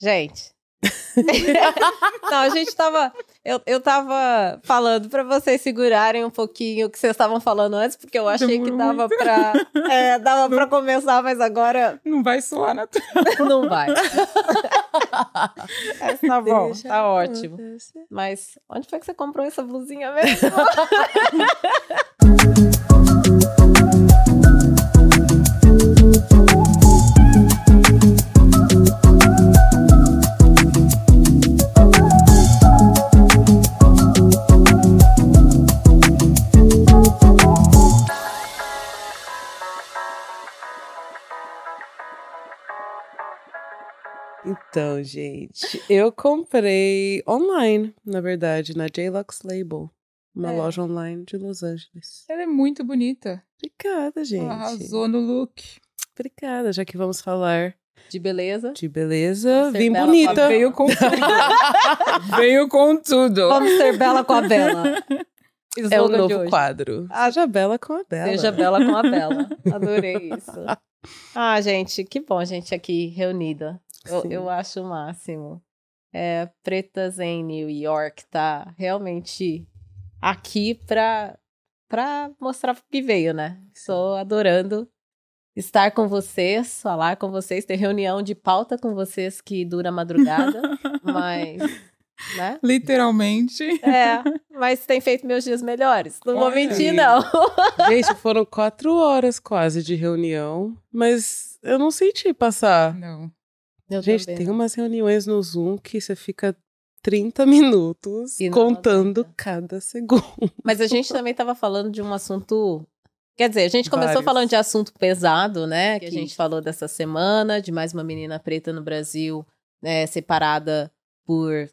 Gente. não, a gente tava. Eu, eu tava falando pra vocês segurarem um pouquinho o que vocês estavam falando antes, porque eu achei Demorou que dava muito. pra. É, dava pra começar, mas agora Não vai soar natural. não vai. Mas tá bom, Deixa tá ótimo. acontecer. Mas onde foi que você comprou essa blusinha mesmo? Então, gente, eu comprei online, na verdade, na JLux Label. Uma É. loja online de Los Angeles. Ela é muito bonita. Obrigada, gente. Arrasou no look. Obrigada, já que vamos falar De beleza. de beleza, bela bonita. com a Veio com tudo. Veio com tudo. Vamos ser bela com a Bela. É o Slogan novo hoje. quadro. Seja bela com a bela. Seja bela com a Bela. Adorei isso. Ah, gente, que bom a gente aqui reunida. Eu, eu acho o máximo. É, Pretas em New York tá realmente aqui pra, pra mostrar que veio, né? Estou adorando estar com vocês, falar com vocês, ter reunião de pauta com vocês que dura a madrugada, mas, né? Literalmente. É, mas tem feito meus dias melhores. Não vou Olha mentir, aí. não. Gente, foram quatro horas quase de reunião, mas eu não senti passar. Não. Eu Gente, também tem umas reuniões no Zoom que você fica 30 minutos contando aguenta. cada segundo. Mas a gente também estava falando de um assunto. Quer dizer, a gente começou Vários. falando de assunto pesado, né? Que a gente falou dessa semana, de mais uma menina preta no Brasil, né, separada por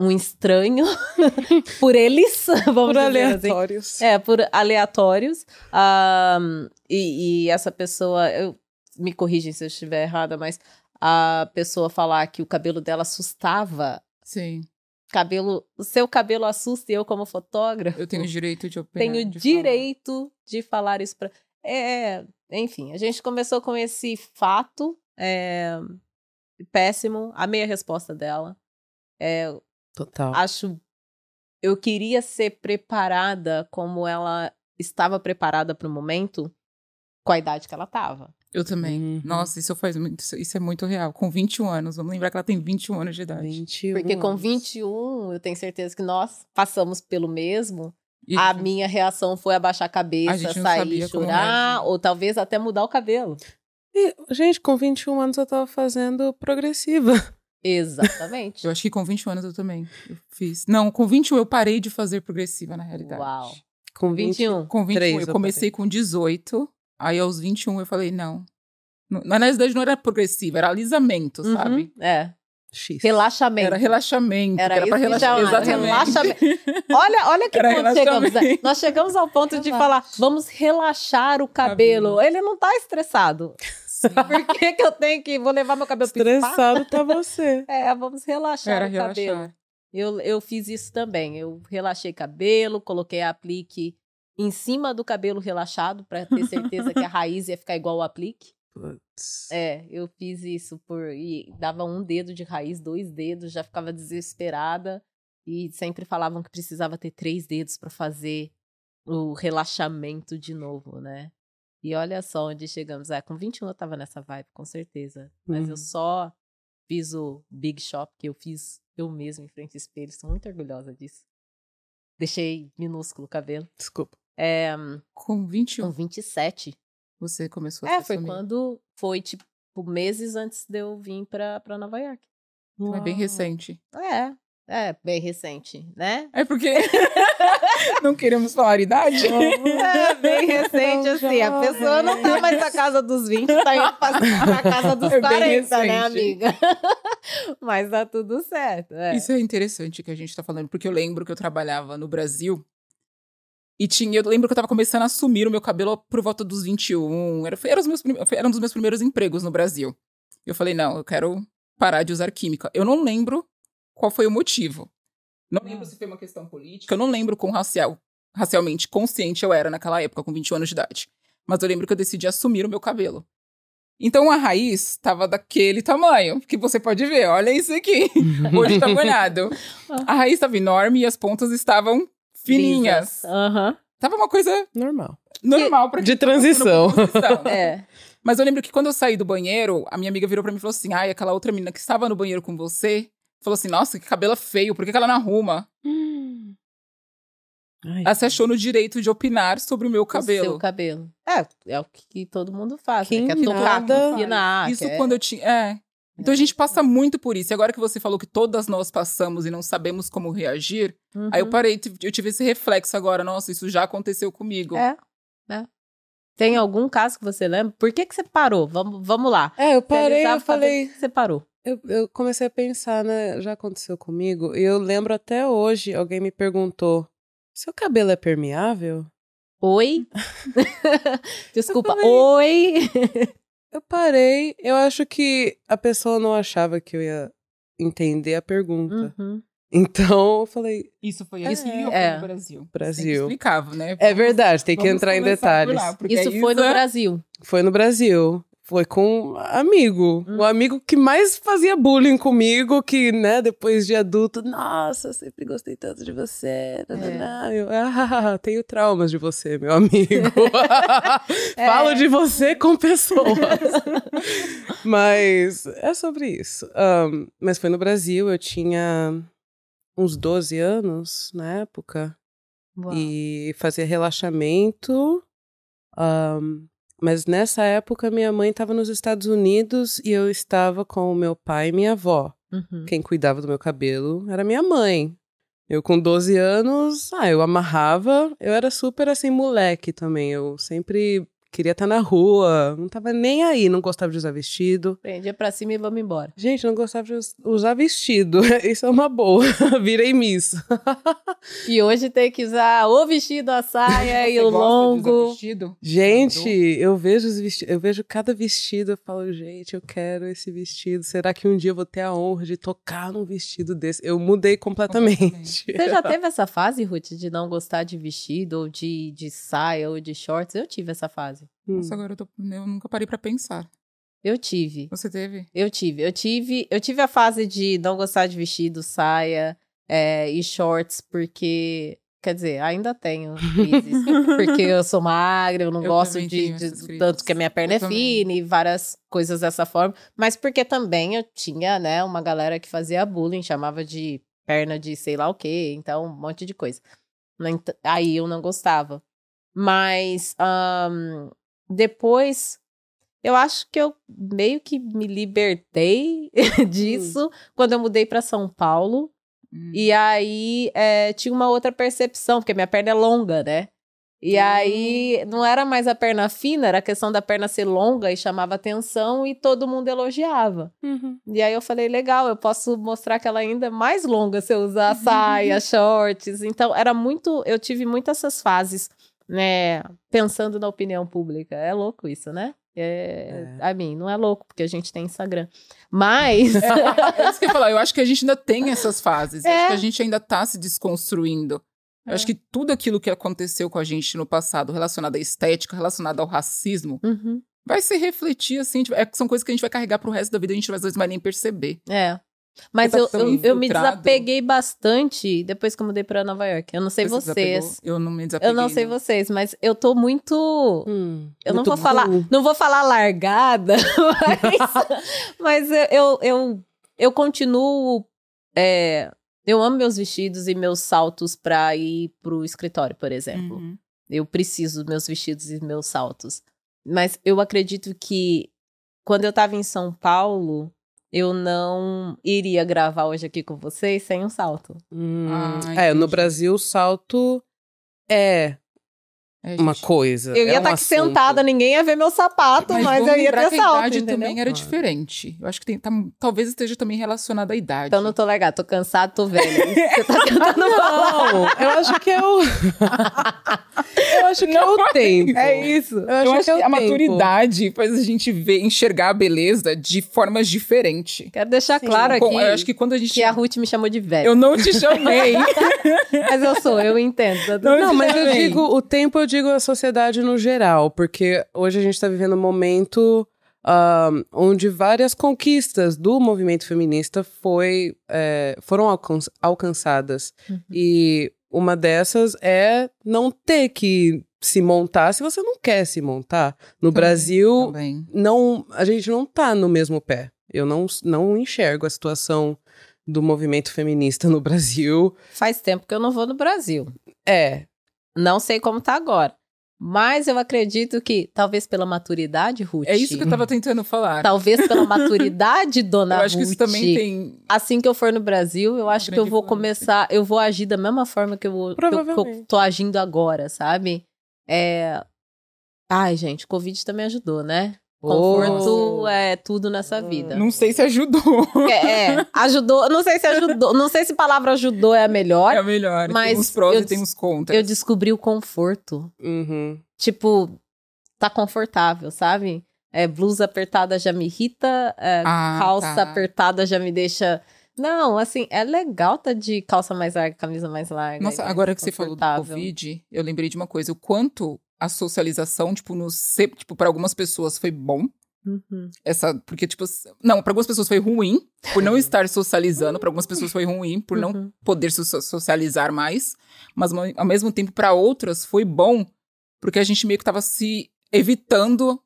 um estranho, por eles, vamos Por dizer assim. aleatórios. É, por aleatórios. Ahn, e, e essa pessoa, eu, me corrigem se eu estiver errada, mas a pessoa falar que o cabelo dela assustava. Sim. Cabelo, o seu cabelo assusta e eu, como fotógrafo, Eu tenho direito de opinar. tenho de direito de falar isso pra. É, enfim, a gente começou com esse fato é, péssimo. Amei a resposta dela. É, Total. acho. Eu queria ser preparada como ela estava preparada para o momento, com a idade que ela estava. Eu também. Uhum. Nossa, isso faz muito. Isso isso é muito real. Com 21 anos. Vamos lembrar que ela tem 21 anos de idade. 21 Porque com anos. 21, eu tenho certeza que nós passamos pelo mesmo. E A minha reação foi abaixar a A cabeça, não sair chorar, ou talvez até mudar o cabelo. E, gente, com 21 anos eu tava fazendo progressiva. Exatamente. Eu acho que com 21 anos eu também. Eu fiz. Não, com 21 eu parei de fazer progressiva, na realidade. Uau. Com 21. Com 21, Três eu eu comecei com 18. Aí aos 21 eu falei, não. Na verdade, não era progressiva, era alisamento, Uhum, sabe? É. X. Relaxamento. Era relaxamento. Era Era, que relaxar. chamava, Exatamente. relaxamento. Olha, olha que Era ponto chegamos. né? relaxamento. Nós chegamos ao ponto de Relaxa. falar, vamos relaxar o cabelo. Cabelo. Ele não tá estressado. Por que, que eu tenho que. Vou levar meu cabelo? Estressado tá você. É, vamos relaxar Era o cabelo. relaxar. Eu, eu fiz isso também. Eu relaxei cabelo, coloquei a aplique em cima do cabelo relaxado para ter certeza que a raiz ia ficar igual o aplique. Putz. É, eu fiz isso por e dava um dedo de raiz, dois dedos, já ficava desesperada e sempre falavam que precisava ter três dedos para fazer o relaxamento de novo, né? E olha só onde chegamos. É, com 21 eu tava nessa vibe, com certeza. Mas eu Uhum. só fiz o Big Shop que eu fiz eu mesma em frente ao espelho. Estou muito orgulhosa disso. Deixei minúsculo o cabelo. Desculpa. É, Com 21, com 27. você começou a É, foi quando. Foi tipo meses antes de eu vir pra, pra Nova York. Foi bem Uau. recente. É, é, bem recente, né? É porque não queremos falar idade. É, bem recente, assim. A pessoa não tá mais na casa dos 20, tá indo pra, pra casa dos É bem 40, né, amiga? Mas tá tudo certo. É. Isso é interessante que a gente tá falando, porque eu lembro que eu trabalhava no Brasil e tinha, eu lembro que eu tava começando a assumir o meu cabelo por volta dos 21. Era, foi, era, os meus, era um dos meus primeiros empregos no Brasil. Eu falei, não, eu quero parar de usar química. Eu não lembro qual foi o motivo. Não lembro se foi uma questão política, eu não lembro quão racial, racialmente consciente eu era naquela época, com 21 anos de idade. Mas eu lembro que eu decidi assumir o meu cabelo. Então a raiz estava daquele tamanho, que você pode ver, olha isso aqui. Hoje tá molhado. A raiz estava enorme e as pontas estavam fininhas. Aham. Tava uma coisa Normal. normal pra De transição. transição. É. Mas eu lembro que quando eu saí do banheiro, a minha amiga virou pra mim e falou assim: ai, aquela outra menina que estava no banheiro com você, falou assim: nossa, que cabelo feio, por que, que ela não arruma? Ai, Ela se achou no direito de opinar sobre o meu O cabelo. seu cabelo. É, é o que todo mundo faz. Quem né? Quer tocar, nada- empinar, Isso quer- quando eu tinha. É. Então a gente passa muito por isso. E agora que você falou que todas nós passamos e não sabemos como reagir, Uhum. aí eu parei, tive- eu tive esse reflexo agora. Nossa, isso já aconteceu comigo. É, é. Tem algum caso que você lembra? Por que, que você parou? Vamos, vamos lá. É, eu parei, eu falei. por que você parou. Eu, eu comecei a pensar, né? Já aconteceu comigo. E eu lembro até hoje, alguém me perguntou: seu cabelo é permeável? Oi? Desculpa, oi? Eu parei. Eu acho que a pessoa não achava que eu ia entender a pergunta. Uhum. Então eu falei: Isso foi É. isso e eu É. no Brasil. Brasil. explicava, né? É verdade, tem que Vamos entrar em detalhes. lá, Isso a foi no Brasil. Foi no Brasil. Foi com um amigo. Hum. O amigo que mais fazia bullying comigo, que, né, depois de adulto, nossa, sempre gostei tanto de você. É. nananã." Eu, ah, tenho traumas de você, meu amigo. É. Falo de você com pessoas. mas é sobre isso. Ahn, mas foi no Brasil, eu tinha uns 12 anos na época. Uau. E fazia relaxamento. ahn, mas nessa época, minha mãe estava nos Estados Unidos e eu estava com o meu pai e minha avó. Uhum. Quem cuidava do meu cabelo era minha mãe. Eu, com 12 anos, ah, eu amarrava. Eu era super assim, moleque também. Eu sempre queria estar na rua, não tava nem aí, não gostava de usar vestido. Prendia pra cima e vamos embora. Gente, não gostava de us- usar vestido. Isso é uma boa. Virei miss. E hoje tem que usar o vestido, a saia e Você o longo. vestido? Gente, eu vejo os vesti eu vejo cada vestido, eu falo, gente, eu quero esse vestido. Será que um dia eu vou ter a honra de tocar num vestido desse? Eu mudei completamente. Você já teve essa fase, Ruth, de não gostar de vestido, ou de, de saia, ou de shorts? Eu tive essa fase. Hum. Nossa, agora eu, tô, eu nunca parei pra pensar. Eu tive. Você teve? Eu tive. Eu tive, eu tive a fase de não gostar de vestido, saia é, e shorts, porque. Quer dizer, ainda tenho crises. porque eu sou magra, eu não Eu gosto de, de- tanto que a minha perna Eu é também. fina e várias coisas dessa forma. Mas porque também eu tinha, né, uma galera que fazia bullying, chamava de perna de sei lá o quê, então um monte de coisa. Aí eu não gostava. Mas ahn, depois eu acho que eu meio que me libertei disso quando eu mudei para São Paulo. Hum. E aí é, tinha uma outra percepção, porque minha perna é longa, né? E Hum. aí não era mais a perna fina, era a questão da perna ser longa e chamava atenção e todo mundo elogiava. Uhum. E aí eu falei, legal, eu posso mostrar que ela ainda é mais longa se eu usar saia, shorts. Então era muito, eu tive muitas essas fases, né, pensando na opinião pública. É louco isso, né? É, A mim, não é louco, porque a gente tem Instagram. Mas. É isso que eu falar. Eu acho que a gente ainda tem essas fases. É. Acho que a gente ainda tá se desconstruindo. Eu acho que tudo aquilo que aconteceu com a gente no passado, relacionado à estética, relacionado ao racismo, Uhum. vai se refletir, assim. tipo, é, são coisas que a gente vai carregar pro resto da vida e a gente às vezes não vai nem perceber. É. Mas tá eu, eu, eu me desapeguei bastante depois que eu mudei pra Nova York. Eu não sei Você vocês. Eu não me desapeguei. Eu não sei não. vocês, mas eu tô muito. Hum, Eu não muito vou falar, não vou falar largada, mas, mas eu, eu, eu, eu continuo. é, eu amo meus vestidos e meus saltos pra ir pro escritório, por exemplo. Uhum. Eu preciso dos meus vestidos e meus saltos. Mas eu acredito que quando eu tava em São Paulo, eu não iria gravar hoje aqui com vocês sem um salto. Hum, Ah, é, no. Brasil o salto é É, uma coisa. Eu é ia um estar aqui assunto. sentada, ninguém ia ver meu sapato, mas, vamos eu ia ter que a salto, idade entendeu? também era Ah. diferente. Eu acho que tem, tá- talvez esteja também relacionada à idade. Então não tô legal, tô cansada, tô velha. Você tá tentando falar. Não, eu acho que é o. eu acho que é o tempo. É isso. Eu acho, Eu acho que, é que a tempo. maturidade faz a gente ver, enxergar a beleza de formas diferentes. Quero deixar Sim. claro aqui eu acho que quando a gente. que a Ruth me chamou de velha. Eu não te chamei. Mas eu sou, eu entendo. tá Não, Não, mas eu digo o tempo, eu digo a sociedade no geral, porque hoje a gente tá vivendo um momento um, onde várias conquistas do movimento feminista foi, é, foram alcan alcançadas. Uhum. E uma dessas é não ter que se montar se você não quer se montar. No Também, Brasil, Também. não, a gente não tá no mesmo pé. Eu não, não enxergo a situação do movimento feminista no Brasil. Faz tempo que eu não vou no Brasil. É, Não sei como tá agora. Mas eu acredito que, talvez pela maturidade, Ruth. É isso que eu tava tentando falar. Talvez pela maturidade, dona eu acho que isso Ruth, também tem. Assim que eu for no Brasil, eu acho que eu vou influência. começar, eu vou agir da mesma forma que eu, vou- que eu, que eu tô agindo agora, sabe? É... Ai, gente, o Covid também ajudou, né? Conforto Oh. é tudo nessa vida. Não sei se ajudou. É, é, ajudou. Não sei se ajudou. Não sei se a palavra ajudou é a melhor. É o melhor. Mas tem os prós eu e tem os contras. Eu descobri o conforto. uhum. Tipo, tá confortável, sabe? É, blusa apertada já me irrita, é, Ah, calça tá. apertada já me deixa. Não, assim, é legal tá de calça mais larga, camisa mais larga. Nossa, é agora que você falou do. Covid, eu lembrei de uma coisa. O quanto a socialização, tipo, no, se- tipo para algumas pessoas foi bom. Uhum. Essa, porque, tipo, não, para algumas pessoas foi ruim, por não estar socializando. Para algumas pessoas foi ruim, por não Uhum. poder so- socializar mais. Mas, ao ao mesmo tempo, para outras foi bom, porque a gente meio que tava se evitando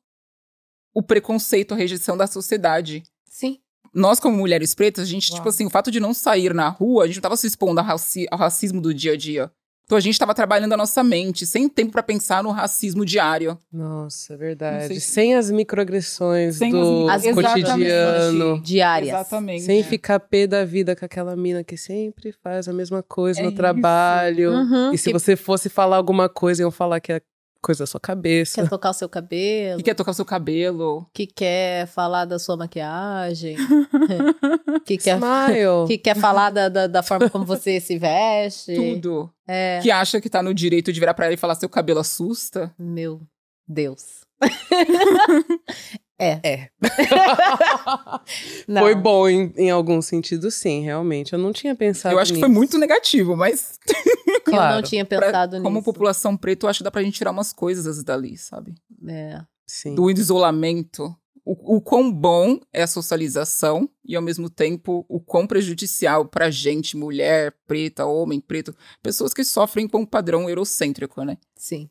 o preconceito, a rejeição da sociedade. Sim. Nós, como mulheres pretas, a gente, Uau. tipo assim, o fato de não sair na rua, a gente não tava se expondo ao, raci- ao racismo do dia a dia. Então a gente tava trabalhando a nossa mente, sem tempo pra pensar no racismo diário. Nossa, é Não verdade. sei se- Sem as microagressões Sem do as- As cotidiano. Diárias. Exatamente. Sem ficar pé da vida com aquela mina que sempre faz a mesma coisa É no isso. trabalho. Uhum. E se Que você fosse falar alguma coisa, iam falar que é coisa da sua cabeça. quer tocar o seu cabelo, Que quer tocar o seu cabelo. que quer falar da sua maquiagem, que quer, Smile. que quer falar da, da, da forma como você se veste. Tudo. É. Que acha que tá no direito de virar pra ela e falar seu cabelo assusta. Meu Deus. É. Não. Foi bom em, em algum sentido, sim, realmente. Eu não tinha pensado eu acho que foi nisso. muito negativo, mas Eu Claro. não tinha pra- pensado nisso. como população preta, eu acho que dá pra gente tirar umas coisas dali, sabe? É. Sim. Do isolamento. O, o quão bom é a socialização e, ao mesmo tempo, o quão prejudicial pra gente, mulher, preta, homem, preto, pessoas que sofrem com um padrão eurocêntrico, né? Sim.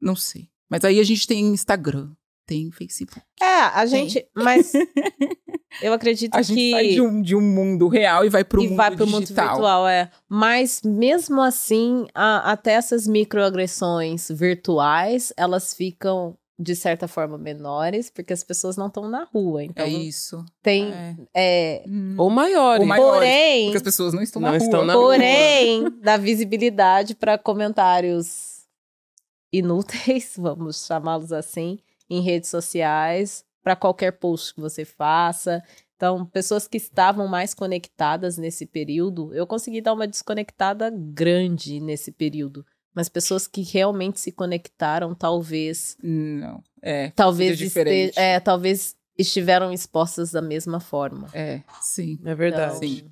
Não sei. Mas aí a gente tem Instagram, tem Facebook. É, a gente. Mas eu acredito A gente que. sai de um, de um mundo real e vai pro e mundo vai pro mundo digital. virtual, é. Mas mesmo assim, a- até essas microagressões virtuais, elas ficam de certa forma menores, porque as pessoas não estão na rua. Então É isso. tem. É. É, Hum. Ou maiores. Ou maiores, porém, Porque as pessoas não estão Não na estão rua. na porém, dá visibilidade para comentários inúteis, vamos chamá-los assim, em redes sociais, para qualquer post que você faça. Então, pessoas que estavam mais conectadas nesse período, eu consegui dar uma desconectada grande nesse período. Mas pessoas que realmente se conectaram, talvez, Não. É. talvez este- é, talvez estiveram expostas da mesma forma. É, sim. É verdade. Então, Sim.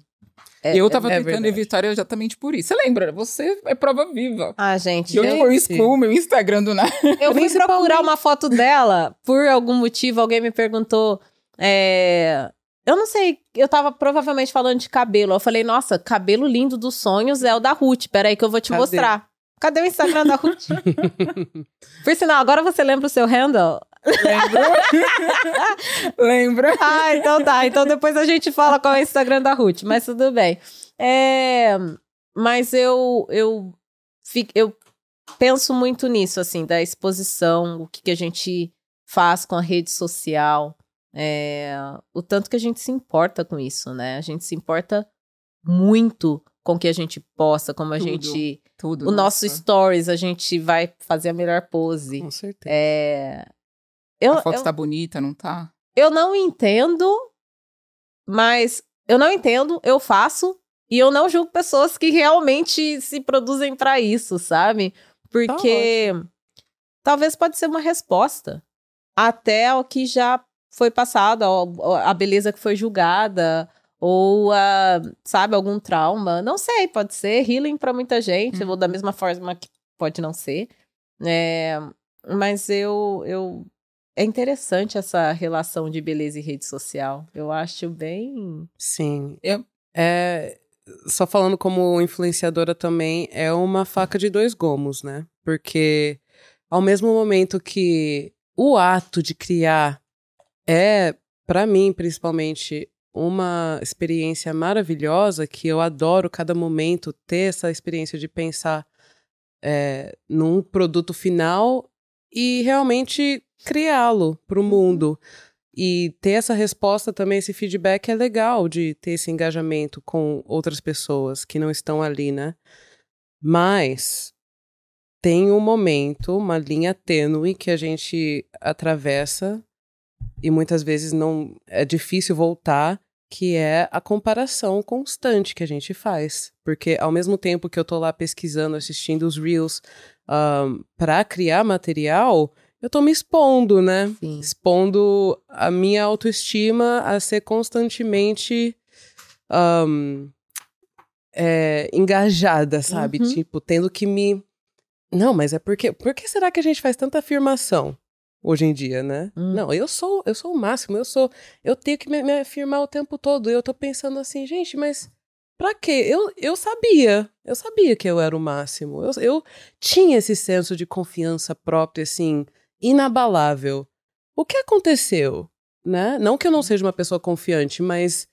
É- eu tava é tentando verdade. evitar exatamente por isso. Você lembra? Você é prova viva. Ah, gente, Eu eu, fui excluo meu Instagram do nada. eu fui Principalmente- procurar uma foto dela, por algum motivo, alguém me perguntou. é, Eu não sei, eu tava provavelmente falando de cabelo. Eu falei, nossa, cabelo lindo dos sonhos é o da Ruth. Peraí que eu vou te Cadê? mostrar. Cadê o Instagram da Ruth? por sinal, agora você lembra o seu handle? Lembra? Lembra? Ah, então tá. Então depois a gente fala qual é o Instagram da Ruth, mas tudo bem. É, mas eu, eu, fi- eu penso muito nisso, assim, da exposição, o que, que a gente faz com a rede social, é, o tanto que a gente se importa com isso, né? A gente se importa muito com o que a gente posta, como a Tudo. gente. Tudo. O nosso nossa. stories, a gente vai fazer a melhor pose. Com certeza. É. Eu, A foto eu- tá bonita, não tá? eu não entendo, mas eu não entendo, eu faço e eu não julgo pessoas que realmente se produzem pra isso, sabe? Porque talvez pode ser uma resposta até ao que já foi passado, ao- a beleza que foi julgada ou a, sabe, algum trauma, não sei, pode ser healing pra muita gente, Uhum. ou da mesma forma que pode não ser. É, mas eu eu é interessante essa relação de beleza e rede social. Eu acho bem. Sim. Eu- É, só falando como influenciadora também, é uma faca de dois gomos, né? Porque ao mesmo momento que o ato de criar é, pra mim, principalmente, uma experiência maravilhosa, que eu adoro cada momento ter essa experiência de pensar é, num produto final e realmente criá-lo para o mundo. E ter essa resposta também, esse feedback é legal de ter esse engajamento com outras pessoas que não estão ali, né? Mas tem um momento, uma linha tênue que a gente atravessa e muitas vezes não é difícil voltar, que é a comparação constante que a gente faz. Porque ao mesmo tempo que eu tô lá pesquisando, assistindo os reels para criar material, eu tô me expondo, né? Sim. expondo a minha autoestima a ser constantemente ahn, é, engajada, sabe? Uhum. Tipo, tendo que me. Não, mas é porque. Por que será que a gente faz tanta afirmação hoje em dia, né? Hum. Não, eu sou, eu sou o máximo, eu sou. Eu tenho que me, me afirmar o tempo todo. Eu tô pensando assim, gente, mas. Pra quê? Eu, eu sabia. Eu sabia que eu era o máximo. Eu, eu tinha esse senso de confiança própria, assim, inabalável. O que aconteceu? Né? Não que eu não seja uma pessoa confiante, mas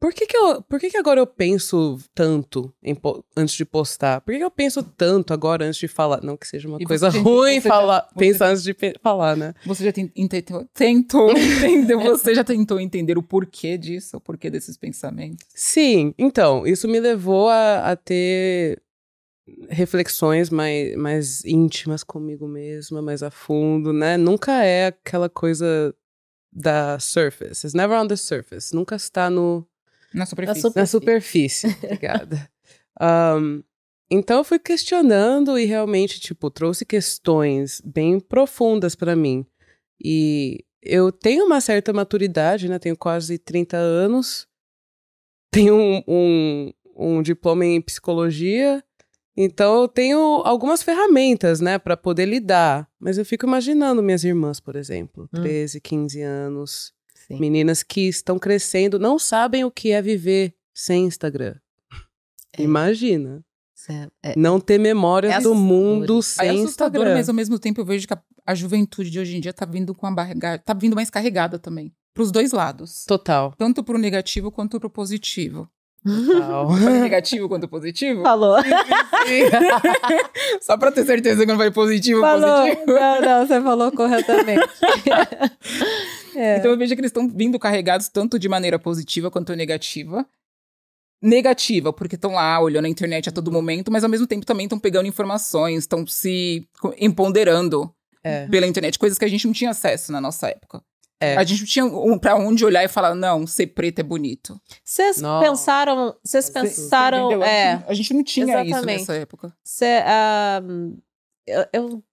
por que, que, eu, por que, que agora eu penso tanto em antes de postar? Por que, que eu penso tanto agora antes de falar? Não que seja uma E coisa já- ruim já- falar, você pensar já- antes de falar, né? Você já ten- tentou, tentou entender, você já tentou entender o porquê disso, o porquê desses pensamentos? Sim, então, isso me levou a, a ter reflexões mais, mais íntimas comigo mesma, mais a fundo, né? Nunca é aquela coisa da surface. It's never on the surface. Nunca está no, Na superfície. super- na superfície. Obrigada. Um, então eu fui questionando e realmente, tipo, trouxe questões bem profundas pra mim. E eu tenho uma certa maturidade, né? Tenho quase 30 anos. Tenho um, um, um diploma em psicologia. Então eu tenho algumas ferramentas, né, Pra poder lidar. Mas eu fico imaginando minhas irmãs, por exemplo, Hum. 13, 15 anos. Sim. Meninas que estão crescendo, não sabem o que é viver sem Instagram. É. Imagina. É, Não ter memórias É do mundo Aí sem é assustador, Instagram. mas ao mesmo tempo eu vejo que a, a juventude de hoje em dia tá vindo com a barriga, tá vindo mais carregada também. Pros dois lados. Total. Tanto pro negativo quanto pro positivo. Total. Negativo quanto positivo? Falou. Só pra ter certeza que não vai positivo, Falou. positivo. Não, não, você falou corretamente. É. Então eu vejo que eles estão vindo carregados tanto de maneira positiva quanto negativa. Negativa, porque estão lá olhando a internet a todo momento, mas ao mesmo tempo também estão pegando informações, estão se empoderando É. pela internet, coisas que a gente não tinha acesso na nossa época. É. A gente não tinha um, pra onde olhar e falar, não, ser preto é bonito. Vocês pensaram, vocês pensaram? A é, gente- A gente não tinha isso exatamente. nessa época. cê, ah, eu, eu,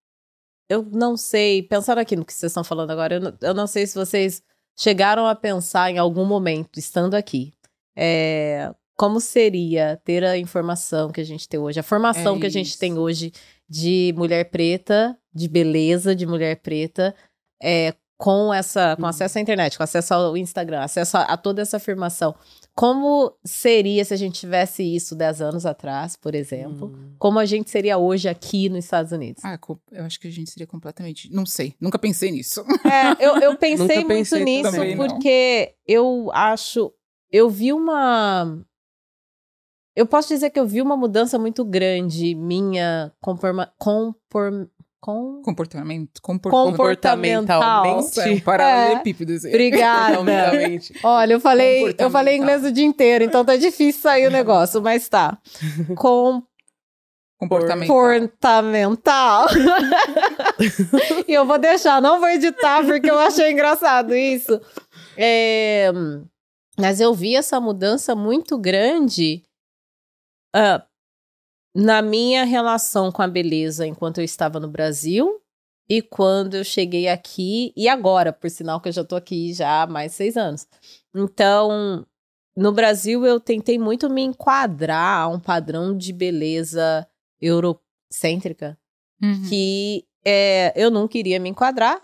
eu não sei, pensando aqui no que vocês estão falando agora, eu não, eu não sei se vocês chegaram a pensar em algum momento, estando aqui, é, como seria ter a informação que a gente tem hoje, a formação É que a gente isso. tem hoje de mulher preta, de beleza de mulher preta, é, com essa, com Uhum. acesso à internet, com acesso ao Instagram, acesso a, a toda essa afirmação. Como seria se a gente tivesse isso 10 anos atrás, por exemplo? Hum. Como a gente seria hoje aqui nos Estados Unidos? Ah, eu acho que a gente seria completamente. Não sei, nunca pensei nisso. É, eu, eu pensei Nunca muito pensei nisso também, não. porque eu acho. Eu vi uma. Eu posso dizer que eu vi uma mudança muito grande minha conforma, compor, com, Comportamento. Compor comportamental. Nossa, é um paralelepípedo. esse aí. Obrigada. Olha, eu falei, eu Comportamental. falei inglês o dia inteiro, então tá difícil sair o negócio, mas tá. Comportamento. Comportamental. e eu vou deixar, não vou editar porque eu achei engraçado isso. É, mas eu vi essa mudança muito grande ah, na minha relação com a beleza enquanto eu estava no Brasil e quando eu cheguei aqui e agora, por sinal que eu já tô aqui já há mais de seis anos. Então, no Brasil eu tentei muito me enquadrar a um padrão de beleza eurocêntrica Uhum. que é, eu não queria me enquadrar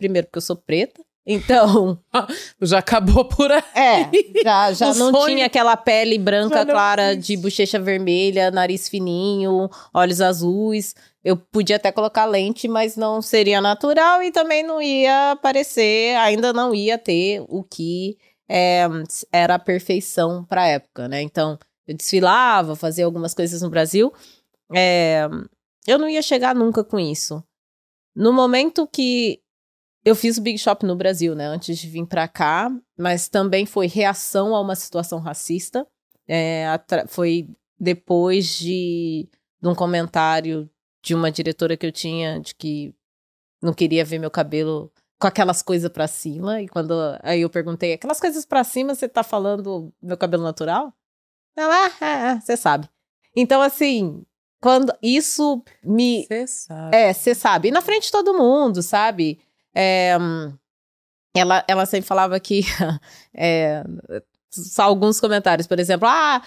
Primeiro, porque eu sou preta. Então, Já acabou por aí. é, já, já não sonho- tinha aquela pele branca clara existe. de bochecha vermelha, nariz fininho, olhos azuis. Eu podia até colocar lente, mas não seria natural e também não ia aparecer, ainda não ia ter o que é, era a perfeição para a época, né? Então, eu desfilava, fazia algumas coisas no Brasil. é, eu não ia chegar nunca com isso. No momento que eu fiz o Big Shop no Brasil, né? Antes de vir pra cá, mas também foi reação a uma situação racista. É, foi depois de, de um comentário de uma diretora que eu tinha de que não queria ver meu cabelo com aquelas coisas pra cima. E quando aí eu perguntei, aquelas coisas pra cima, você tá falando meu cabelo natural? Ela, ah, ah, ah, você sabe. Então, assim, quando isso me Você sabe. é, você sabe. E na frente de todo mundo, sabe? É, ela, ela sempre falava que. é, só alguns comentários, por exemplo. Ah,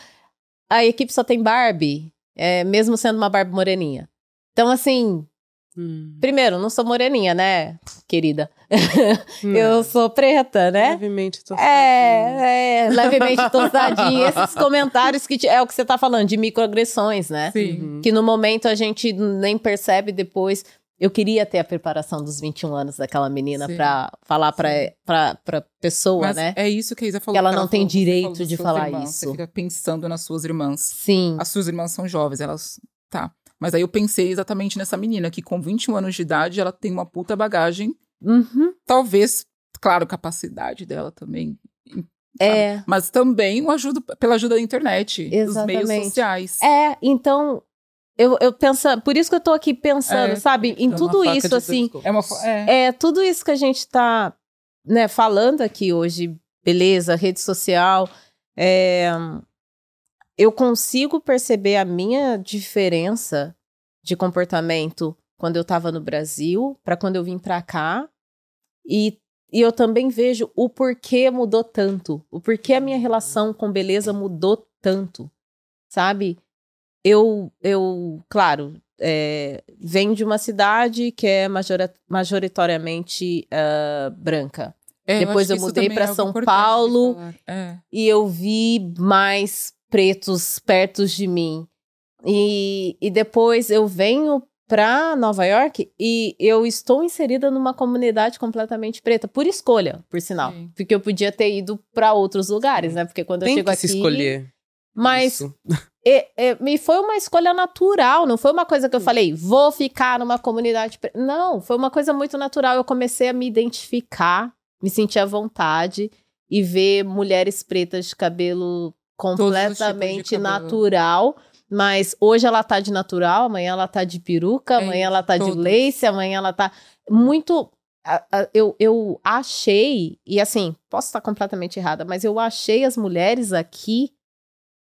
a equipe só tem Barbie, é, mesmo sendo uma Barbie moreninha. Então, assim, Hum. primeiro, não sou moreninha, né, querida? Eu sou preta, né? Levemente tostadinho. É, é, levemente tostadinha. Esses comentários que te- é o que você tá falando, de microagressões, né? Sim. Que no momento a gente nem percebe depois. Eu queria ter a preparação dos 21 anos daquela menina pra falar pra pessoa, Mas né? é isso que a Isa falou. Que ela que não tem direito de falar irmãos, isso. Você fica pensando nas suas irmãs. Sim. As suas irmãs são jovens, elas. Tá. Mas aí eu pensei exatamente nessa menina, que com 21 anos de idade, ela tem uma puta bagagem. Uhum. Talvez, claro, capacidade dela também. É. Mas também o ajuda, pela ajuda da internet, dos meios Exatamente. sociais. É, então. Eu, eu penso, por isso que eu tô aqui pensando, É, sabe, em É uma tudo isso, assim. É uma. É. É, tudo isso que a gente tá, né, falando aqui hoje, beleza, rede social, é, eu consigo perceber a minha diferença de comportamento quando eu tava no Brasil para quando eu vim pra cá e, e eu também vejo o porquê mudou tanto, o porquê a minha relação com beleza mudou tanto, sabe? Eu, eu, claro, é, venho de uma cidade que é majoritariamente ah, branca. É, Depois eu isso mudei pra é São Paulo. É. E eu vi mais pretos perto de mim. E, e depois eu venho pra Nova York e eu estou inserida numa comunidade completamente preta, por escolha, por sinal. Sim. Porque eu podia ter ido pra outros lugares, né? Porque quando eu Tem chego que aqui. se escolher. Mas isso. e, e, me foi uma escolha natural, não foi uma coisa que eu falei, vou ficar numa comunidade. pre-". Não, foi uma coisa muito natural. Eu comecei a me identificar, me sentir à vontade e ver mulheres pretas de cabelo tipos de completamente cabelo. natural. Mas hoje ela tá de natural, amanhã ela tá de peruca, É amanhã isso, ela tá de todas. lace, amanhã ela tá muito. Eu, eu achei, e assim, posso estar completamente errada, mas eu achei as mulheres aqui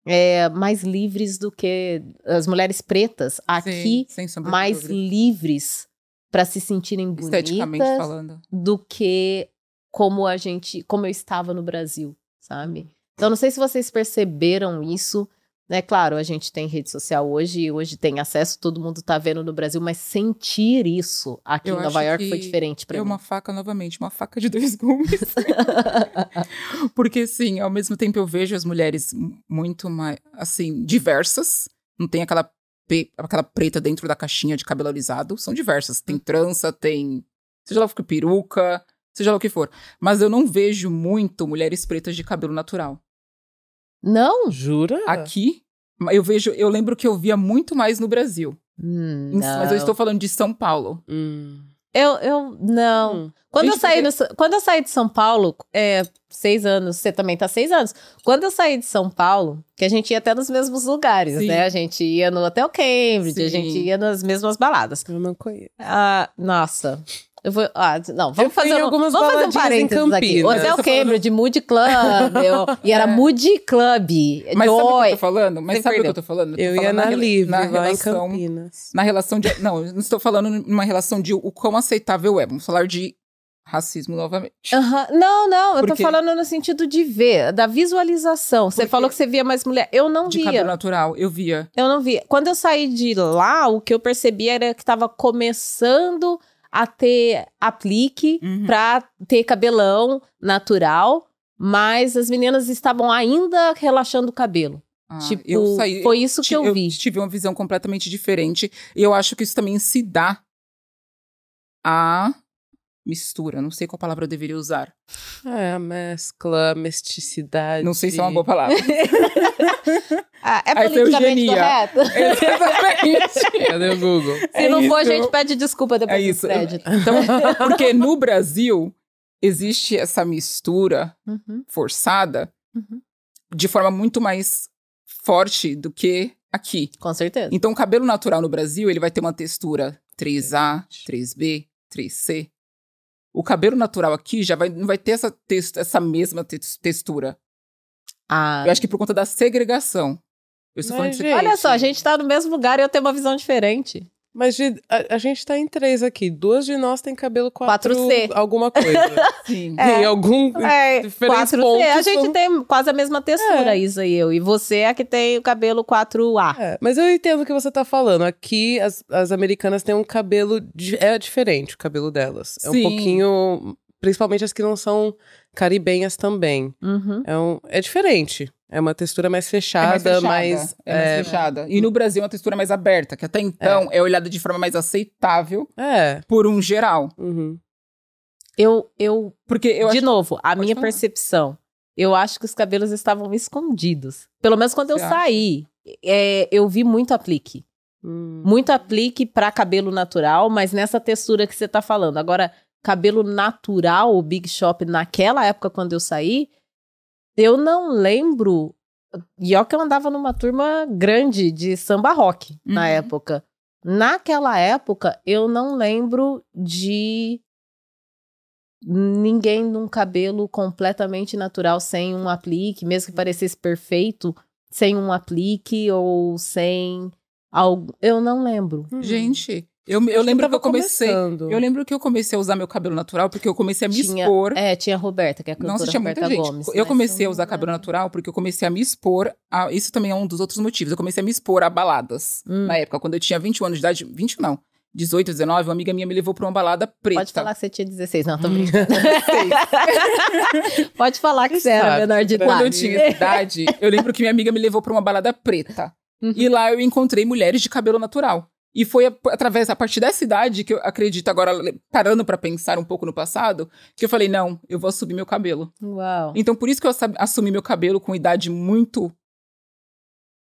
é, mais livres do que as mulheres pretas aqui, Sim, mais livres para se sentirem bonitas falando. do que como a gente, como eu estava no Brasil, sabe? Então não sei se vocês perceberam isso. É claro, a gente tem rede social hoje, e hoje tem acesso, todo mundo tá vendo no Brasil, mas sentir isso aqui Eu em Nova York foi diferente para É mim. uma faca, novamente, uma faca de dois gumes. Porque, sim, ao mesmo tempo eu vejo as mulheres muito mais, assim, diversas. Não tem aquela, aquela preta dentro da caixinha de cabelo alisado. São diversas. Tem trança, tem. Seja lá o que peruca, seja lá o que for. Mas eu não vejo muito mulheres pretas de cabelo natural. Não? Jura? Aqui, eu vejo. Eu lembro que eu via muito mais no Brasil. Hum, Em- Mas eu estou falando de São Paulo. Hum. Eu, eu não. Hum. Quando eu, saí porque- do- quando eu saí de São Paulo, é, seis anos, você também tá seis anos. Quando eu saí de São Paulo, que a gente ia até nos mesmos lugares, Sim. né? A gente ia no Hotel Cambridge, a Sim. gente ia nas mesmas baladas. Eu não conheço. Ah, nossa. Eu vou. Ah, não, Eu vamos fui fazer, um, algumas vamos fazer um baladinhas em parênteses aqui. Campinas. Hotel Eu tô falando- Cambridge, Moody Club. eu- e era É. Moody Club. Mas sabe o que eu tô falando? Mas Você sabe o que eu tô falando? tô Eu ia falando na rela- Livre, na lá em relação- Campinas. Na relação de. Não, eu não estou falando numa relação de o quão aceitável é. Vamos falar de racismo novamente. Não, não, eu tô falando no sentido de ver, da visualização. Você Porque- falou que você via mais mulher. Eu não de via. cabelo natural, eu via. Eu não vi. Quando eu saí de lá, o que eu percebi era que tava começando a ter aplique Uhum. pra ter cabelão natural, mas as meninas estavam ainda relaxando o cabelo. Ah, tipo, eu saí- foi isso que ti- eu vi. tive uma visão completamente diferente. E eu acho que isso também se dá a mistura. Não sei qual palavra eu deveria usar. É, a mescla, mesticidade. Não sei se é uma boa palavra. Ah, é politicamente correto? Exatamente. Cadê o Google? Se É não for, a isso. gente pede desculpa depois É do isso. crédito. Então, porque no Brasil existe essa mistura Uhum, forçada uhum. de forma muito mais forte do que aqui. Com certeza. Então, o cabelo natural no Brasil, ele vai ter uma textura 3A, 3B, 3C. O cabelo natural aqui já vai, não vai ter essa, tex- essa mesma tex- textura. Ah, Eu acho que por conta da segregação. Eu estou falando de gente, olha só, a gente tá no mesmo lugar e eu tenho uma visão diferente. Mas de- a, a gente tá em três aqui. Duas de nós tem cabelo 4 4C. alguma coisa. Sim. É. Em algum É, diferentes 4C. pontos. A gente são- tem quase a mesma textura, É. Isa e eu. E você é a que tem o cabelo 4A. É, mas eu entendo o que você tá falando. Aqui, as, as americanas têm um cabelo. di- É diferente o cabelo delas. É Sim. um pouquinho. Principalmente as que não são caribenhas também. Uhum. É, um, é diferente. É uma textura mais É fechada, mais fechada. mais. é mais é, fechada. E no Brasil é uma textura mais aberta, que até então é, olhada de forma mais aceitável é. por um geral. uhum. Eu, eu, Porque eu de acho novo, a Pode minha falar. percepção, eu acho que os cabelos estavam escondidos. Pelo menos quando eu Você acha? saí, é, eu vi muito aplique. Hum. Muito aplique pra cabelo natural, mas nessa textura que você tá falando. Agora, cabelo natural, o Big Shop, naquela época quando eu saí, eu não lembro. E ó que eu andava numa turma grande de samba rock na Uhum. época. Naquela época, eu não lembro de ninguém num cabelo completamente natural, sem um aplique, mesmo que parecesse perfeito, sem um aplique ou sem algo. Eu não lembro. Hum. Gente, eu, eu lembro que eu comecei. começando. Eu lembro que eu comecei a usar meu cabelo natural porque eu comecei a me Tinha- expor. É, tinha a Roberta, que é a cantora Nossa, tinha Roberta muita gente. Gomes. eu mas comecei a não usar cabelo natural porque eu comecei a me expor. A, isso também é um dos outros motivos. Eu comecei a me expor a baladas. Hum. Na época, quando eu tinha 21 anos de idade. 20 não. 18, 19, uma amiga minha me levou pra uma balada preta. Pode falar que você tinha 16, não, tô Hum. brincando. Pode falar que você era Sabe, menor de idade. Quando eu tinha idade, eu lembro que minha amiga me levou pra uma balada preta. Uhum. E lá eu encontrei mulheres de cabelo natural. E foi a- através, a partir dessa idade, que eu acredito agora, parando pra pensar um pouco no passado, que eu falei, não, eu vou assumir meu cabelo. Uau. Então, por isso que eu assumi meu cabelo com idade muito.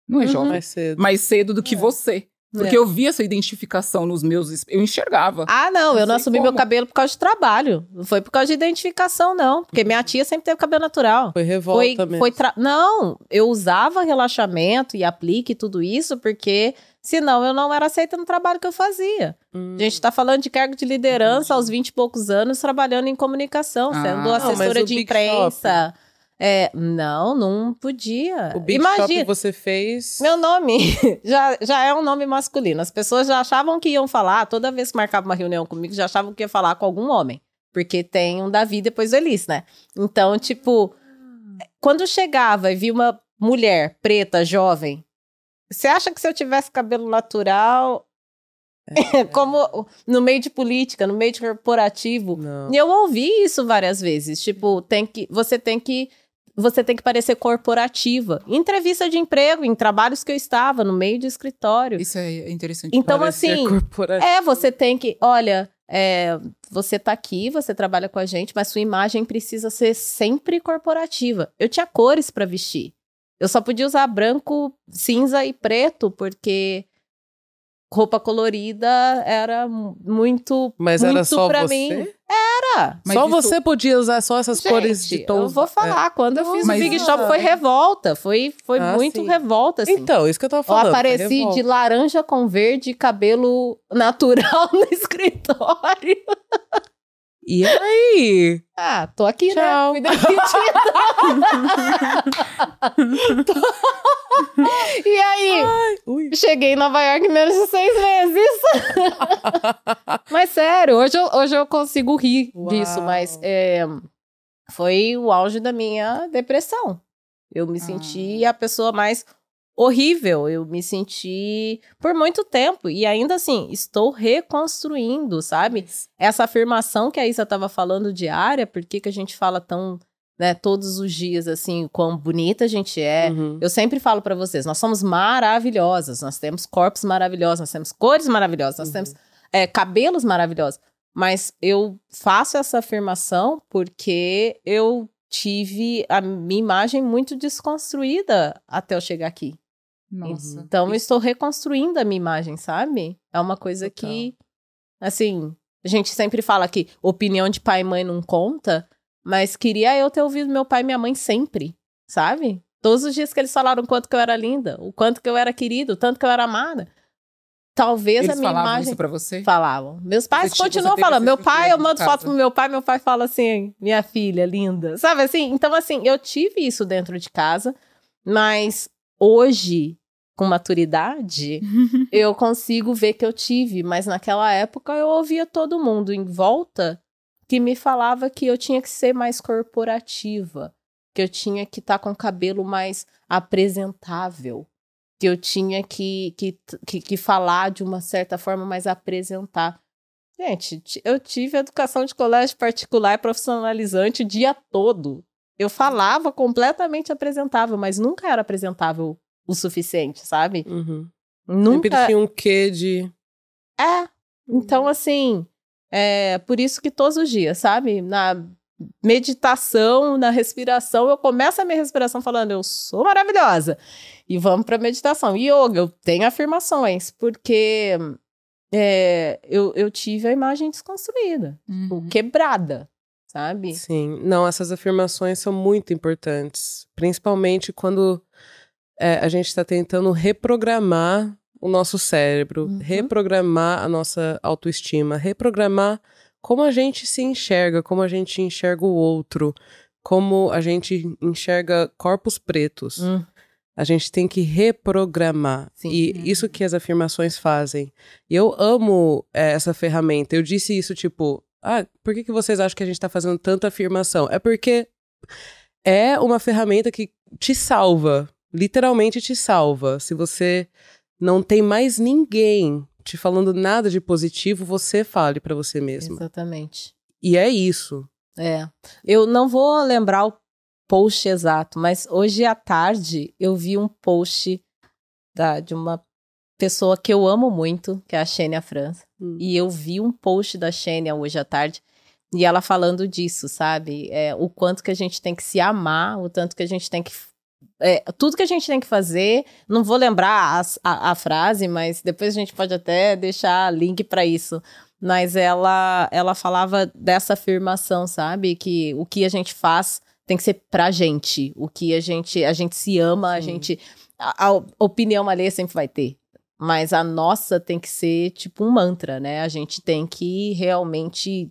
Não é Uhum. jovem, Mais cedo. mais cedo do que É. você. Porque É. eu vi essa identificação nos meus. Eu enxergava. Ah, não, eu Não não sei assumi meu como. cabelo por causa de trabalho. Não foi por causa de identificação, não. Porque minha tia sempre teve cabelo natural. Foi revolta Foi, mesmo. foi tra- Não, eu usava relaxamento e aplique e tudo isso, porque senão eu não era aceita no trabalho que eu fazia. Hum. A gente tá falando de cargo de liderança aos 20 e poucos anos, trabalhando em comunicação, Ah. sendo assessora de imprensa. É, não, não podia. O Big Imagina, Shop você fez. meu nome já, já é um nome masculino. As pessoas já achavam que iam falar, toda vez que marcava uma reunião comigo, já achavam que ia falar com algum homem. Porque tem um Davi depois do Elis, né? Então, tipo, quando chegava e via uma mulher preta, jovem, você acha que se eu tivesse cabelo natural, como no meio de política, no meio de corporativo, Não. eu ouvi isso várias vezes. Tipo, tem que, você tem que. Você tem que parecer corporativa. Em entrevista de emprego, em trabalhos que eu estava, no meio de escritório. Isso é interessante. Então, assim. É, você tem que. Olha, é, você tá aqui, você trabalha com a gente, mas sua imagem precisa ser sempre corporativa. Eu tinha cores pra vestir. Eu só podia usar branco, cinza e preto, porque roupa colorida era mu- muito. Mas muito era só pra você? mim. Era. Mas só isso- você podia usar só essas cores de Gente, tons. Eu vou falar, quando eu fiz Mas o Big Shop foi revolta. Foi, foi Ah, muito sim. revolta, assim. Então, isso que eu tava Eu falando. foi apareci de laranja com verde, cabelo natural no escritório. E aí? Ah, tô aqui, Tchau. né? Fui demitida. e aí, Ui. cheguei em Nova York em menos de seis meses. mas sério, hoje eu, hoje eu consigo rir Uau. disso, mas é, foi o auge da minha depressão. Eu me Ah. senti a pessoa mais horrível. Eu me senti por muito tempo. E ainda assim, estou reconstruindo, sabe? Essa afirmação que a Isa estava falando diária, por que, que a gente fala tão. Né, todos os dias, assim, quão bonita a gente é. Uhum. Eu sempre falo para vocês, nós somos maravilhosas, nós temos corpos maravilhosos, nós temos cores maravilhosas, nós Uhum. temos é, cabelos maravilhosos. Mas eu faço essa afirmação porque eu tive a minha imagem muito desconstruída até eu chegar aqui. Nossa. Então estou reconstruindo a minha imagem, sabe? É uma coisa Total. que, assim, a gente sempre fala que opinião de pai e mãe não conta, mas queria eu ter ouvido meu pai e minha mãe sempre, sabe? Todos os dias que eles falaram o quanto que eu era linda, o quanto que eu era querida, o tanto que eu era amada. Talvez Eles a minha falavam imagem isso pra você? falavam. Meus pais Você continuam você falando. Meu pai, eu mando foto pro meu pai, meu pai fala assim, minha filha linda. Sabe assim? Então, assim, eu tive isso dentro de casa, mas hoje, com maturidade, eu consigo ver que eu tive. Mas naquela época eu ouvia todo mundo em volta que me falava que eu tinha que ser mais corporativa, que eu tinha que estar com o cabelo mais apresentável, que eu tinha que, que, que, que falar de uma certa forma mais apresentar. Gente, eu tive educação de colégio particular profissionalizante o dia todo. Eu falava completamente apresentável, mas nunca era apresentável o suficiente, sabe? Uhum. Nunca. Sempre tinha um quê de. É. Então, assim, é por isso que todos os dias, sabe? Na meditação, na respiração, eu começo a minha respiração falando, eu sou maravilhosa. E vamos pra meditação. Yoga, eu tenho afirmações, porque é, eu, eu tive a imagem desconstruída, tipo, Uhum. quebrada, sabe? Sim. Não, essas afirmações são muito importantes. Principalmente quando é, a gente está tentando reprogramar o nosso cérebro, Uhum. reprogramar a nossa autoestima, reprogramar como a gente se enxerga, como a gente enxerga o outro, como a gente enxerga corpos pretos. Hum, A gente tem que reprogramar. Sim. E Uhum. isso que as afirmações fazem. E eu amo é, essa ferramenta. Eu disse isso, tipo, ah, por que, que vocês acham que a gente tá fazendo tanta afirmação? É porque é uma ferramenta que te salva. Literalmente te salva. Se você não tem mais ninguém te falando nada de positivo, você fale pra você mesmo. exatamente. E é isso. É. Eu não vou lembrar o post exato, mas hoje à tarde eu vi um post da, de uma pessoa que eu amo muito, que é a Xênia França. Hum. E eu vi um post da Xênia hoje à tarde e ela falando disso, sabe? É, o quanto que a gente tem que se amar, o tanto que a gente tem que. É, tudo que a gente tem que fazer, não vou lembrar as- a, a frase, mas depois a gente pode até deixar link para isso. Mas ela, ela falava dessa afirmação, sabe? Que o que a gente faz tem que ser pra gente. O que a gente, a gente se ama, a Sim. gente. A, a opinião alheia sempre vai ter. Mas a nossa tem que ser tipo um mantra, né? A gente tem que realmente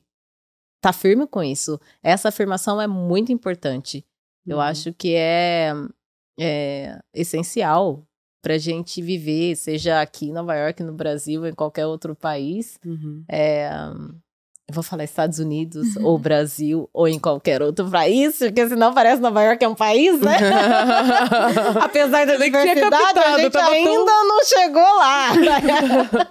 tá firme com isso. Essa afirmação é muito importante. Eu Uhum. acho que é, é essencial pra gente viver, seja aqui em Nova York, no Brasil, em qualquer outro país. Uhum. É, eu vou falar Estados Unidos ou Brasil ou em qualquer outro país, porque senão parece Nova York é um país, né? Apesar da diversidade, a gente ainda tão- não chegou lá.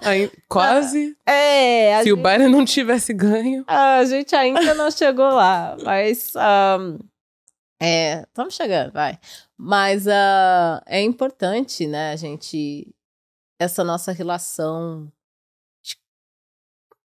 Aí, quase. é, a Se o gente, Biden não tivesse ganho. a gente ainda não chegou lá, mas ahn, é, estamos chegando, vai. Mas ah, é importante, né, a gente essa nossa relação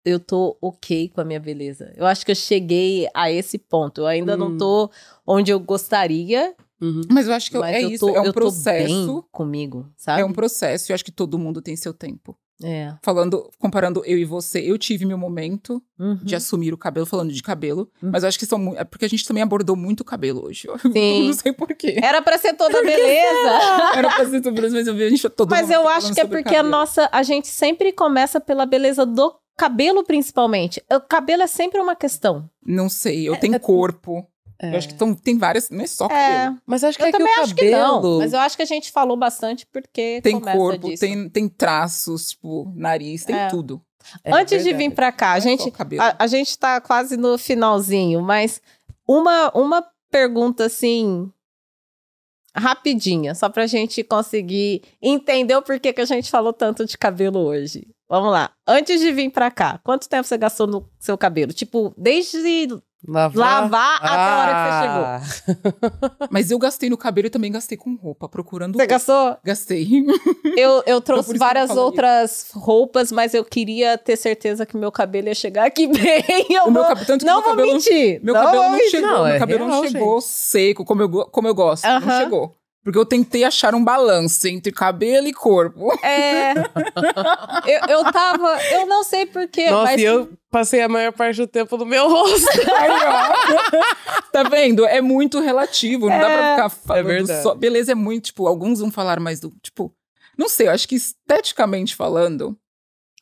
eu tô ok com a minha beleza. Eu acho que eu cheguei a esse ponto. Eu ainda não Hum. tô onde eu gostaria, Uhum. Mas eu acho que mas é eu isso, tô, é um eu tô processo. bem comigo, sabe? É um processo, e eu acho que todo mundo tem seu tempo. É. Falando, comparando eu e você, eu tive meu momento Uhum. de assumir o cabelo, falando de cabelo, Uhum. mas eu acho que são é porque a gente também abordou muito o cabelo hoje. Eu Sim. não sei porquê. Era pra ser toda beleza. Era pra ser sobre isso, mas eu vi a gente todo Mas eu acho que é porque a cabelo. nossa. A gente sempre começa pela beleza do cabelo, principalmente. O cabelo é sempre uma questão. Não sei, eu tenho corpo. É. Eu acho que tão, tem várias, não é só É. cabelo. Mas acho que Eu é que também o acho que não. cabelo. Mas eu acho que a gente falou bastante porque. Tem começa corpo, disso. tem, tem traços, tipo, nariz, tem É. tudo. É Antes de vir pra cá, a é gente. cabelo. A, a gente tá quase no finalzinho, mas uma, uma pergunta assim. rapidinha, só pra gente conseguir entender o porquê que a gente falou tanto de cabelo hoje. Vamos lá. Antes de vir pra cá, quanto tempo você gastou no seu cabelo? Tipo, desde Lavar, lavar até a hora que você chegou. chegou. Mas eu gastei no cabelo e também gastei com roupa, procurando. Você gastou? Gastei. Eu, eu por trouxe eu várias falo outras roupas, mas eu queria ter certeza que meu cabelo ia chegar aqui bem. Eu O meu cabelo, tanto que não meu vou cabelo, mentir. meu não cabelo não mentir. chegou, Não, meu é cabelo não real, chegou seco como eu, como eu gosto. Não Aham. chegou. Porque eu tentei achar um balanço entre cabelo e corpo. É. eu, eu tava. Eu não sei porquê, Nossa, mas. e eu passei a maior parte do tempo no meu rosto. Tá vendo? É muito relativo. Não dá pra ficar falando verdade. só. Beleza, é muito, tipo, alguns vão falar mais do. Tipo, não sei, eu acho que esteticamente falando.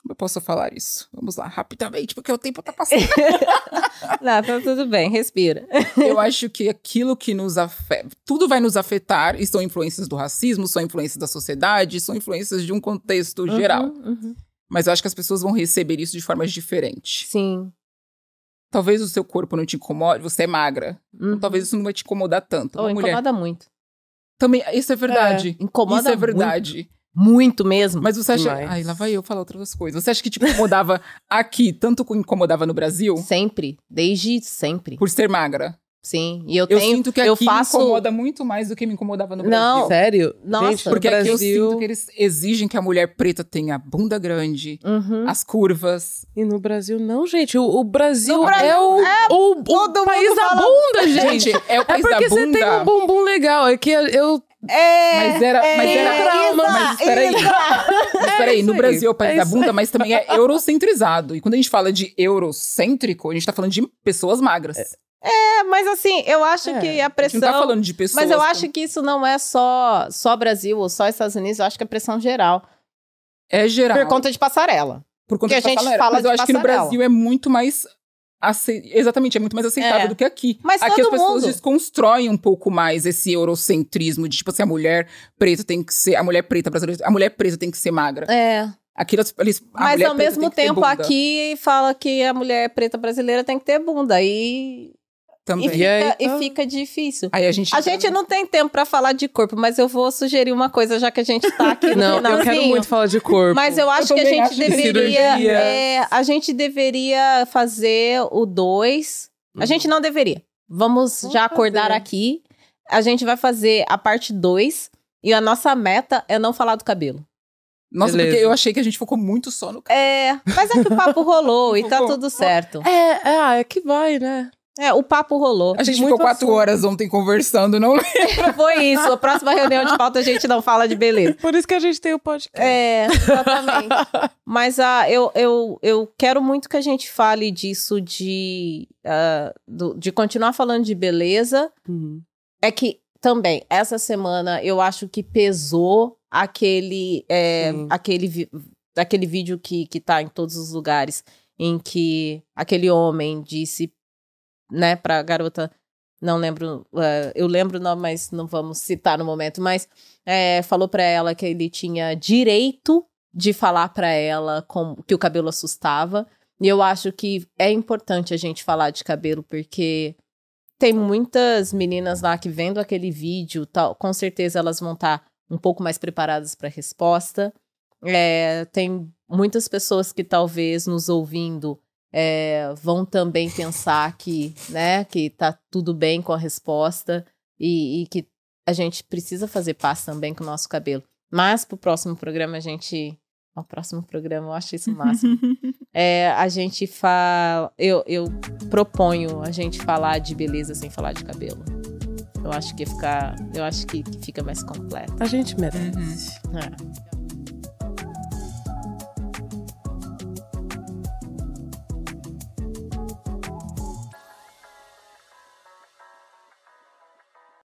Como eu posso falar isso? Vamos lá, rapidamente, porque o tempo tá passando. Não, tá tudo bem, respira. eu acho que aquilo que nos afeta. Tudo vai nos afetar, e são influências do racismo, são influências da sociedade, são influências de um contexto geral. Uhum, uhum. Mas eu acho que as pessoas vão receber isso de formas diferentes. Sim. Talvez o seu corpo não te incomode, você é magra. Uhum. Então talvez isso não vai te incomodar tanto. Oh, Uma mulher. incomoda muito. Também, isso é verdade. Incomoda isso é verdade. Muito, mesmo. Mas você acha. Demais. Ai, lá vai eu falar outras coisas. Você acha que te incomodava aqui, tanto como incomodava no Brasil? Sempre. Desde sempre. Por ser magra? Sim. E eu Eu tenho. sinto que aqui eu faço- me incomoda muito mais do que me incomodava no Não. Brasil. Sério? Nossa. Gente, no Porque aqui eu sinto que eles exigem que a mulher preta tenha a bunda grande, Uhum. as curvas. E no Brasil, não, gente. O, o Brasil, No Brasil, é o, o, o todo país da bunda, gente. Gente, é o É país porque da você bunda. tem um bumbum legal. É que eu. É. Mas era- mas é, era trauma. Isa, Mas peraí. Mas peraí, no Brasil é o país é da bunda, mas também é eurocentrizado. E quando a gente fala de eurocêntrico, a gente tá falando de pessoas magras. É, mas assim, eu acho É, que a A gente pressão. não tá falando de pessoas. Mas eu acho que isso não é só, só Brasil ou só Estados Unidos, eu acho que é pressão geral. É geral. Por conta de passarela. Por conta que de a gente passarela. fala Mas eu de acho que no passarela. Brasil é muito mais. Exatamente, é muito mais aceitável É. do que aqui. Mas aqui as pessoas mundo. desconstroem um pouco mais esse eurocentrismo de tipo assim, a mulher preta tem que ser. A mulher preta brasileira. A mulher preta tem que ser magra. É. Aqui eles. Mas ao mesmo tempo, aqui fala que a mulher preta brasileira tem que ter bunda. E, Também. e, fica, E aí, e tá. fica difícil. Aí a gente. A gente não tem tempo pra falar de corpo, mas eu vou sugerir uma coisa, já que a gente tá aqui no Não, eu quero muito falar de corpo. Mas eu acho que a gente deveria. é, a gente deveria fazer o 2. A gente não deveria. Vamos Vamos já acordar fazer. aqui. A gente vai fazer a parte 2. E a nossa meta é não falar do cabelo. Nossa, Beleza. porque eu achei que a gente focou muito só no cabelo. É, mas é que o papo rolou e tá tudo certo. É, é, ah, é que vai, né? É, o papo rolou. A gente Tem ficou quatro assunto. horas ontem conversando, não Foi isso. A próxima reunião de pauta a gente não fala de beleza. Por isso que a gente tem o podcast. É, exatamente. Mas ah, eu, eu, eu quero muito que a gente fale disso de, ah, do- de continuar falando de beleza. Uhum. É que também, essa semana, eu acho que pesou aquele, é, aquele, aquele vídeo que, que tá em todos os lugares, em que aquele homem disse, né, pra garota, não lembro, eh, eu lembro, não, mas não vamos citar no momento, mas eh, falou pra ela que ele tinha direito de falar pra ela com, que o cabelo assustava. E eu acho que é importante a gente falar de cabelo, porque tem muitas meninas lá que vendo aquele vídeo, tal, com certeza elas vão estar um pouco mais preparadas para a resposta. É, tem muitas pessoas que talvez nos ouvindo é, vão também pensar que, né, que tá tudo bem com a resposta e, e que a gente precisa fazer paz também com o nosso cabelo. Mas pro próximo programa a gente. O próximo programa, eu acho isso o máximo. É, a gente fala. Eu, eu proponho a gente falar de beleza sem falar de cabelo. Eu acho que fica. Eu acho que, que fica mais completo. A gente merece. É.